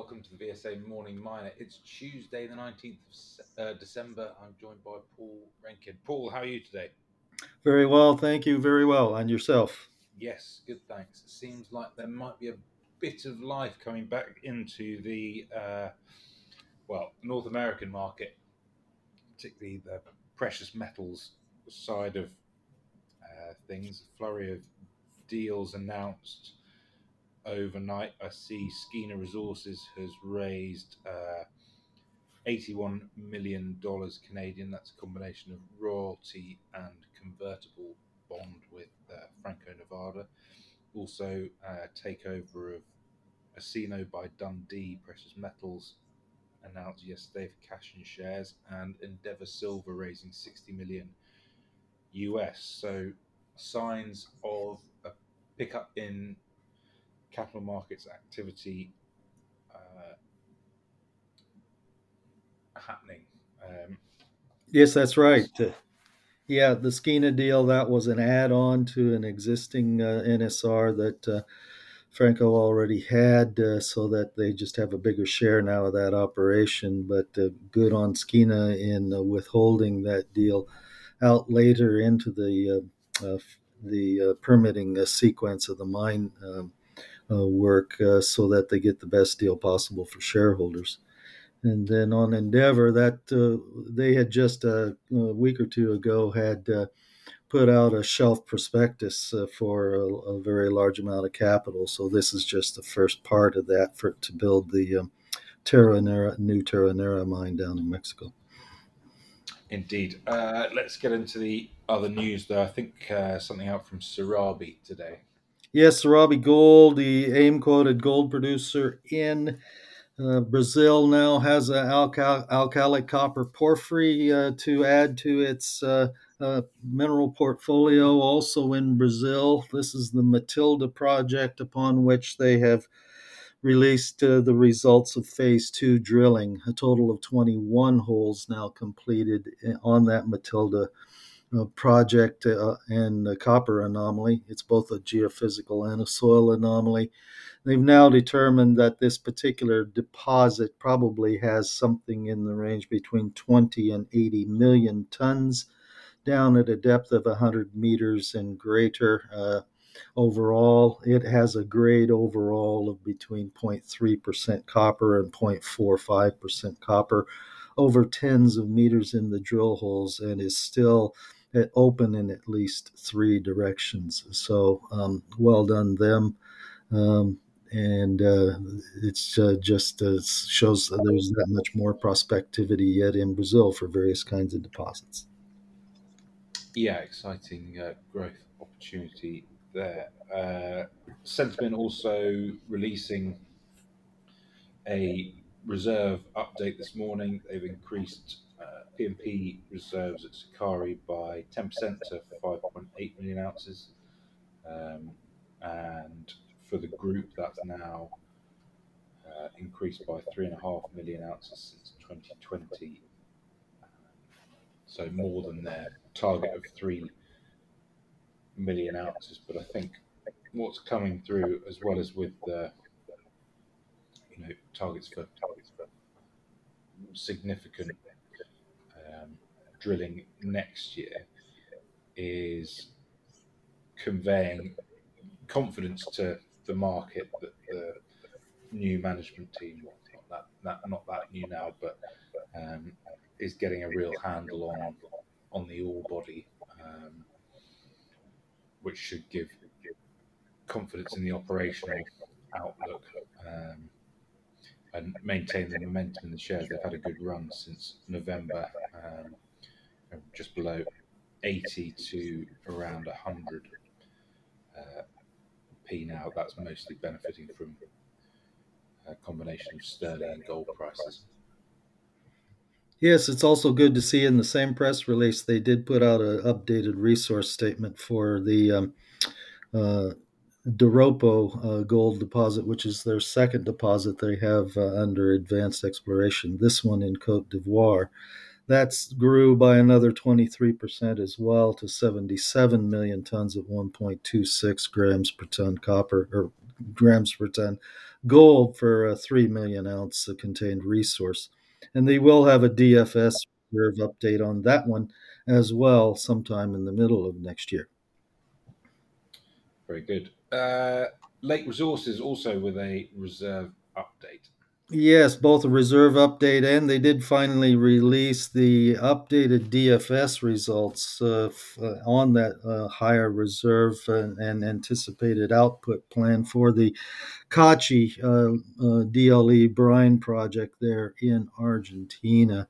welcome to the VSA Morning Miner. It's Tuesday, the 19th of uh, December. I'm joined by Paul Rankin. Paul, how are you today? Very well, thank you. Very well. And yourself? Yes, good, thanks. It seems like there might be a bit of life coming back into the, uh, well, North American market, particularly the precious metals side of uh, things. A flurry of deals announced overnight. I see Skeena Resources has raised uh, $81 million Canadian. That's a combination of royalty and convertible bond with uh, Franco Nevada. Also, uh, takeover of Osino by Dundee Precious Metals announced yesterday for cash and shares, and Endeavour Silver raising 60 million US. So, signs of a pickup in capital markets activity uh, happening. Um, yes, that's right. yeah, the Skeena deal that was an add-on to an existing uh, NSR that uh, Franco already had, uh, so that they just have a bigger share now of that operation. But uh, good on Skeena in uh, withholding that deal out later into the the permitting sequence of the mine. Um, uh, work uh, so that they get the best deal possible for shareholders. And then on Endeavour, that uh, they had just a, week or two ago had put out a shelf prospectus uh, for a, a, very large amount of capital. So this is just the first part of that for to build the um, Terronera, new Terronera mine down in Mexico. Indeed. Uh, let's get into the other news, though. I think uh, something out from Serabi today. Yes, Serabi Gold, the AIM quoted gold producer in uh, Brazil, now has an alkali, alkalic copper porphyry uh, to add to its uh, uh, mineral portfolio. Also in Brazil, this is the Matilda project upon which they have released uh, the results of phase two drilling. A total of 21 holes now completed uh, on that Matilda project uh, and a copper anomaly. It's both a geophysical and a soil anomaly. They've now determined that this particular deposit probably has something in the range between 20 and 80 million tons down at a depth of 100 meters and greater. Uh, overall, it has a grade overall of between 0.3% copper and 0.45% copper over tens of meters in the drill holes and is still open in at least three directions. So um, well done them. Um, and uh, it's uh, just uh, shows that there's that much more prospectivity yet in Brazil for various kinds of deposits. Yeah, exciting uh, growth opportunity there. Uh, Centamin also releasing a reserve update this morning. They've increased P&P reserves at Sukari by 10% to 5.8 million ounces. Um, and for the group, that's now uh, increased by 3.5 million ounces since 2020. so more than their target of 3 million ounces. But I think what's coming through, as well as with the you know targets for targets for significant drilling next year is conveying confidence to the market that the new management team, not that, that not that new now, but um, is getting a real handle on on the ore body, um, which should give confidence in the operational outlook. Um, and maintain the momentum in the shares. They've had a good run since November. Um, just below 80 to around 100 uh, p now. That's mostly benefiting from a combination of sterling and gold prices. Yes, it's also good to see in the same press release they did put out an updated resource statement for the um, uh, Doropo uh, gold deposit, which is their second deposit they have uh, under advanced exploration. This one in Cote d'Ivoire. That's grew by another 23% as well to 77 million tons of 1.26 grams per ton copper or grams per ton gold for a 3 million ounce contained resource. And they will have a DFS reserve update on that one as well sometime in the middle of next year. Very good. Uh, Lake Resources also with a reserve update. Yes, both a reserve update and they did finally release the updated DFS results uh, uh, on that uh, higher reserve and, and, anticipated output plan for the Kachi uh, uh, DLE brine project there in Argentina.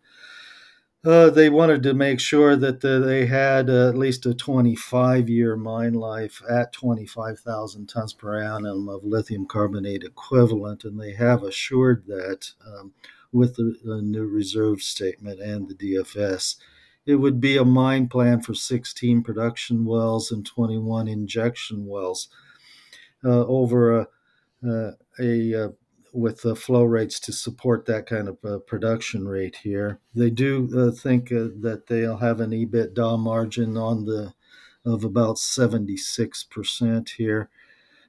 Uh, they wanted to make sure that the, they had uh, at least a 25 year mine life at 25,000 tons per annum of lithium carbonate equivalent, and they have assured that um, with the, the, new reserve statement and the DFS. It would be a mine plan for 16 production wells and 21 injection wells uh, over a, uh, a, a uh, with the flow rates to support that kind of uh, production rate here. They do uh, think uh, that they'll have an EBITDA margin on the of about 76% here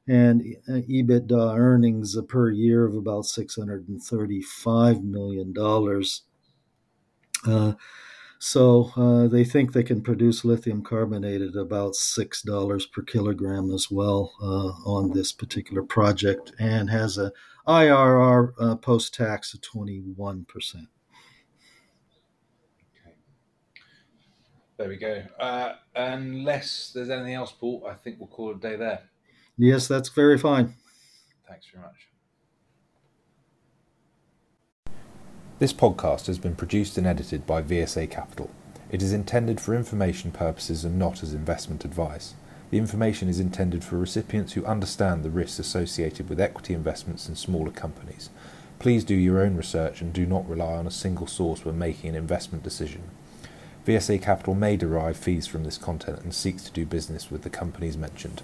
and uh, EBITDA earnings per year of about $635 million. So uh, they think they can produce lithium carbonate at about six dollars per kilogram as well uh, on this particular project, and has a IRR uh, post tax of twenty one percent. Okay. There we go. Uh, unless there's anything else, Paul, I think we'll call it a day there. Yes, that's very fine. Thanks very much. This podcast has been produced and edited by VSA Capital. It is intended for information purposes and not as investment advice. The information is intended for recipients who understand the risks associated with equity investments in smaller companies. Please do your own research and do not rely on a single source when making an investment decision. VSA Capital may derive fees from this content and seeks to do business with the companies mentioned.